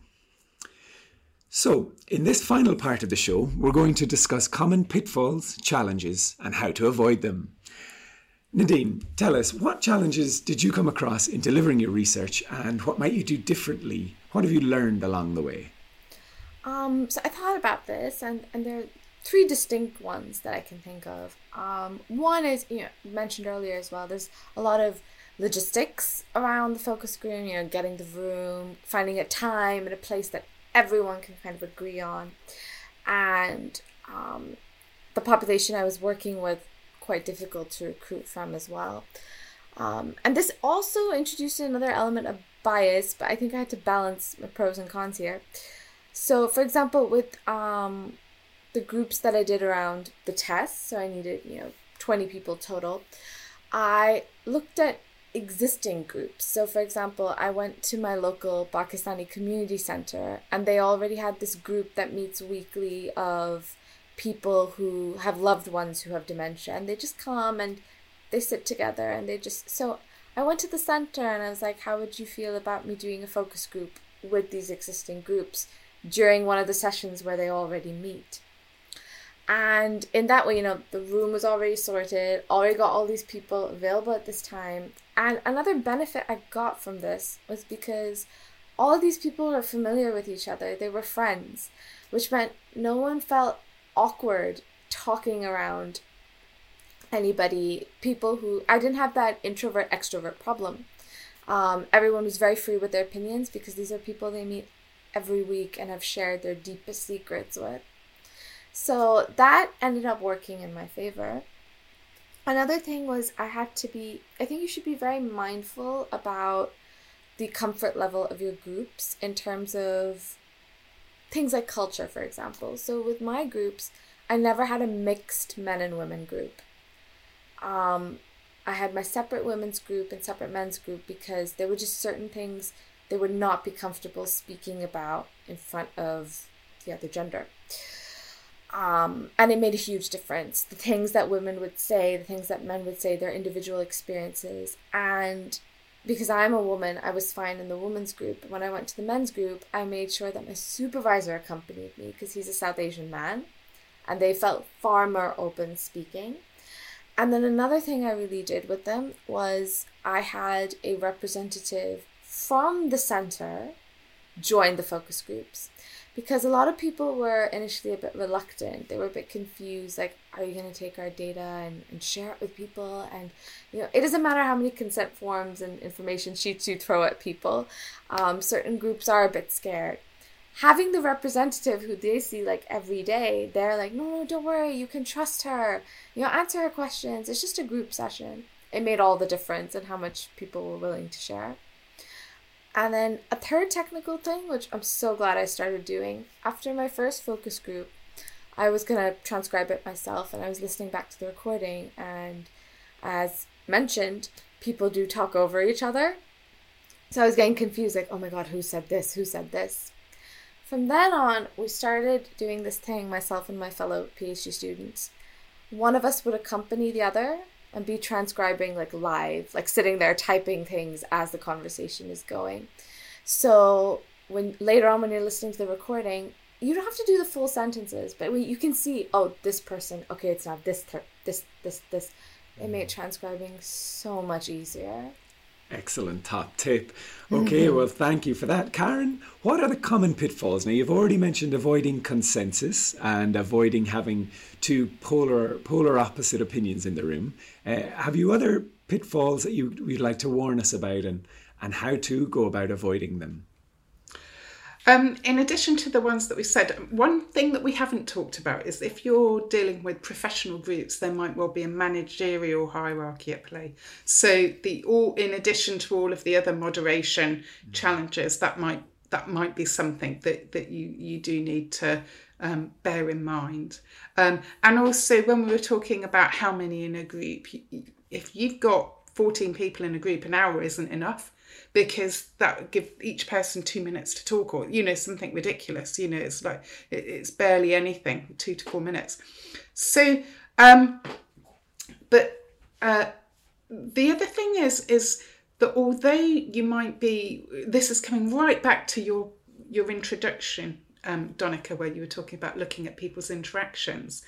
So, in this final part of the show, we're going to discuss common pitfalls, challenges, and how to avoid them. Nadine, tell us what challenges did you come across in delivering your research and what might you do differently? What have you learned along the way? Um, so I thought about this, and, and there are three distinct ones that I can think of. Um, one is, you know, mentioned earlier as well, there's a lot of logistics around the focus group, you know, getting the room, finding a time and a place that everyone can kind of agree on. And um, the population I was working with, quite difficult to recruit from as well. Um, and this also introduced another element of bias, but I think I had to balance my pros and cons here. So, for example, with um, the groups that I did around the tests, so I needed, you know, 20 people total, I looked at existing groups. So, for example, I went to my local Pakistani community center, and they already had this group that meets weekly of people who have loved ones who have dementia, and they just come and they sit together and they just. So, I went to the center and I was like, How would you feel about me doing a focus group with these existing groups during one of the sessions where they already meet? And in that way, you know, the room was already sorted, already got all these people available at this time. And another benefit I got from this was because all of these people were familiar with each other, they were friends, which meant no one felt awkward talking around anybody, people who I didn't have that introvert extrovert problem. Um, everyone was very free with their opinions because these are people they meet every week and have shared their deepest secrets with. So that ended up working in my favor. Another thing was I had to be, I think you should be very mindful about the comfort level of your groups in terms of things like culture, for example. So with my groups, I never had a mixed men and women group. Um, I had my separate women's group and separate men's group because there were just certain things they would not be comfortable speaking about in front of the other gender. Um, and it made a huge difference. The things that women would say, the things that men would say, their individual experiences. And because I'm a woman, I was fine in the women's group. When I went to the men's group, I made sure that my supervisor accompanied me because he's a South Asian man. And they felt far more open speaking. And then another thing I really did with them was I had a representative from the center join the focus groups because a lot of people were initially a bit reluctant. They were a bit confused, like, are you going to take our data and, and share it with people? And, you know, it doesn't matter how many consent forms and information sheets you throw at people. Um, certain groups are a bit scared. Having the representative who they see like every day, they're like, no, no, don't worry, you can trust her. You know, answer her questions. It's just a group session. It made all the difference in how much people were willing to share. And then a third technical thing, which I'm so glad I started doing, after my first focus group, I was going to transcribe it myself and I was listening back to the recording. And as mentioned, people do talk over each other. So I was getting confused like, oh my God, who said this? Who said this? From then on, we started doing this thing, myself and my fellow PhD students. One of us would accompany the other and be transcribing like live, like sitting there typing things as the conversation is going. So when later on when you're listening to the recording, you don't have to do the full sentences, but you can see, oh, this person, okay, it's not this, ter- this, this, this. It made mm-hmm. transcribing so much easier. Excellent top tip. Okay, mm-hmm. well, thank you for that. Kahryn, what are the common pitfalls? Now, you've already mentioned avoiding consensus and avoiding having two polar, polar opposite opinions in the room. Uh, have you other pitfalls that you would like to warn us about and, and how to go about avoiding them? Um, in addition to the ones that we said, one thing that we haven't talked about is if you're dealing with professional groups, there might well be a managerial hierarchy at play. So the all in addition to all of the other moderation challenges, that might that might be something that that you you do need to um, bear in mind. Um, and also when we were talking about how many in a group, if you've got 14 people in a group, an hour isn't enough because that would give each person two minutes to talk or you know something ridiculous you know it's like it's barely anything two to four minutes. So um but uh the other thing is is that although you might be this is coming right back to your your introduction um Donncha where you were talking about looking at people's interactions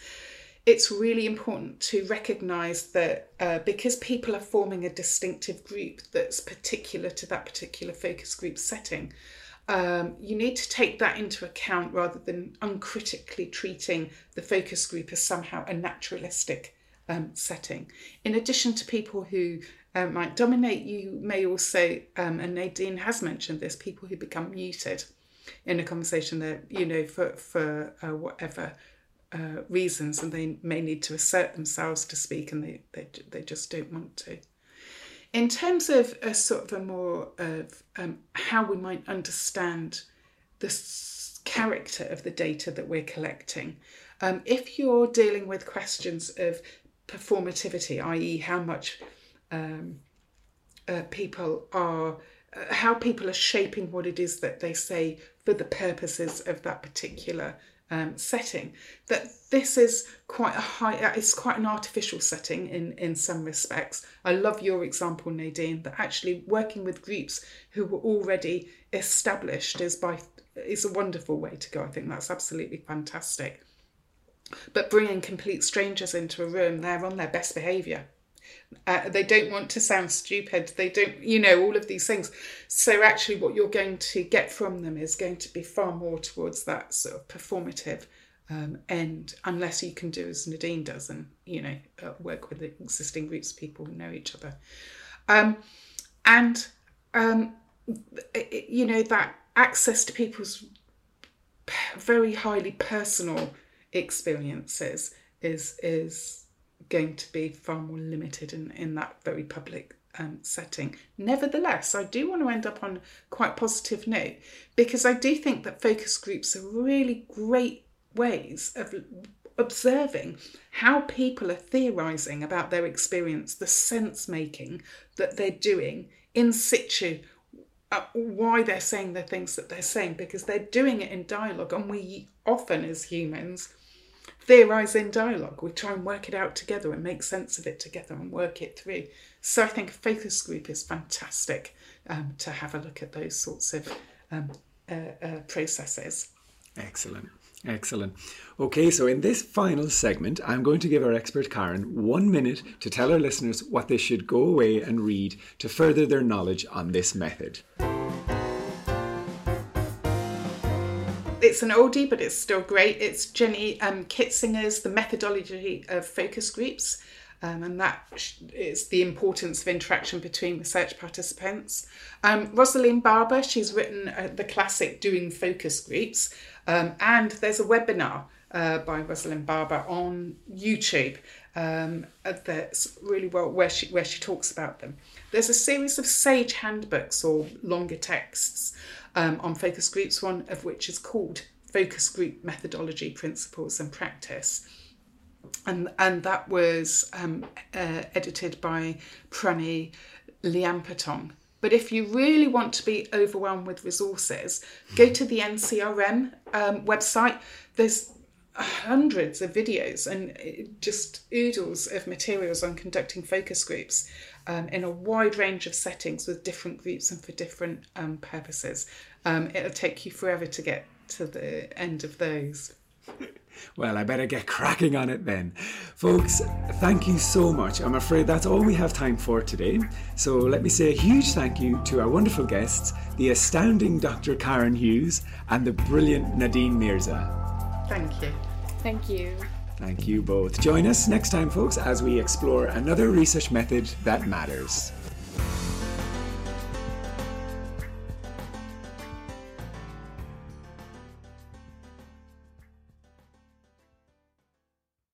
it's really important to recognize that uh, because people are forming a distinctive group that's particular to that particular focus group setting, um, you need to take that into account rather than uncritically treating the focus group as somehow a naturalistic um, setting. In addition to people who um, might dominate. You may also, um, and Nadine has mentioned this, people who become muted in a conversation that, you know, for, for uh, whatever uh, reasons, and they may need to assert themselves to speak and they, they, they just don't want to. In terms of a sort of a more of um, how we might understand the character of the data that we're collecting, um, if you're dealing with questions of performativity, i.e., how much um, uh, people are, uh, how people are shaping what it is that they say for the purposes of that particular um, setting, that this is quite a high, uh, it's quite an artificial setting in, in some respects. I love your example, Nadine, that actually working with groups who were already established is by is a wonderful way to go. I think that's absolutely fantastic. But bringing complete strangers into a room, they're on their best behaviour. Uh, they don't want to sound stupid. They don't, you know, all of these things. So, actually, what you're going to get from them is going to be far more towards that sort of performative um, end, unless you can do as Nadine does and, you know, uh, work with the existing groups of people who know each other. Um, and, um, you know, that access to people's very highly personal experiences is is going to be far more limited in, in that very public um, setting. Nevertheless, I do want to end up on quite positive note because I do think that focus groups are really great ways of observing how people are theorizing about their experience, the sense making that they're doing in situ uh, why they're saying the things that they're saying because they're doing it in dialogue and we often as humans theorize in dialogue we try and work it out together and make sense of it together and work it through so i think a focus group is fantastic um, to have a look at those sorts of um, uh, uh, processes excellent Excellent. Okay, so in this final segment, I'm going to give our expert Kahryn one minute to tell our listeners what they should go away and read to further their knowledge on this method. It's an oldie, but it's still great. It's Jenny um, Kitzinger's The Methodology of Focus Groups. Um, and that is the importance of interaction between research participants. Um, Rosaline Barbour, she's written uh, the classic Doing Focus Groups, um, and there's a webinar uh, by Rosaline Barbour on YouTube um, that's really well where she where she talks about them. There's a series of Sage handbooks or longer texts um, on focus groups, one of which is called Focus Group Methodology, Principles and Practice. And, and that was um, uh, edited by Pranee Liamputtong. But if you really want to be overwhelmed with resources, go to the NCRM um, website. There's hundreds of videos and just oodles of materials on conducting focus groups um, in a wide range of settings with different groups and for different um, purposes. Um, it'll take you forever to get to the end of those. Well, I better get cracking on it then. Folks, thank you so much. I'm afraid that's all we have time for today. So let me say a huge thank you to our wonderful guests, the astounding Dr. Kahryn Hughes and the brilliant Nadine Mirza. Thank you. Thank you. Thank you both. Join us next time, folks, as we explore another research method that matters.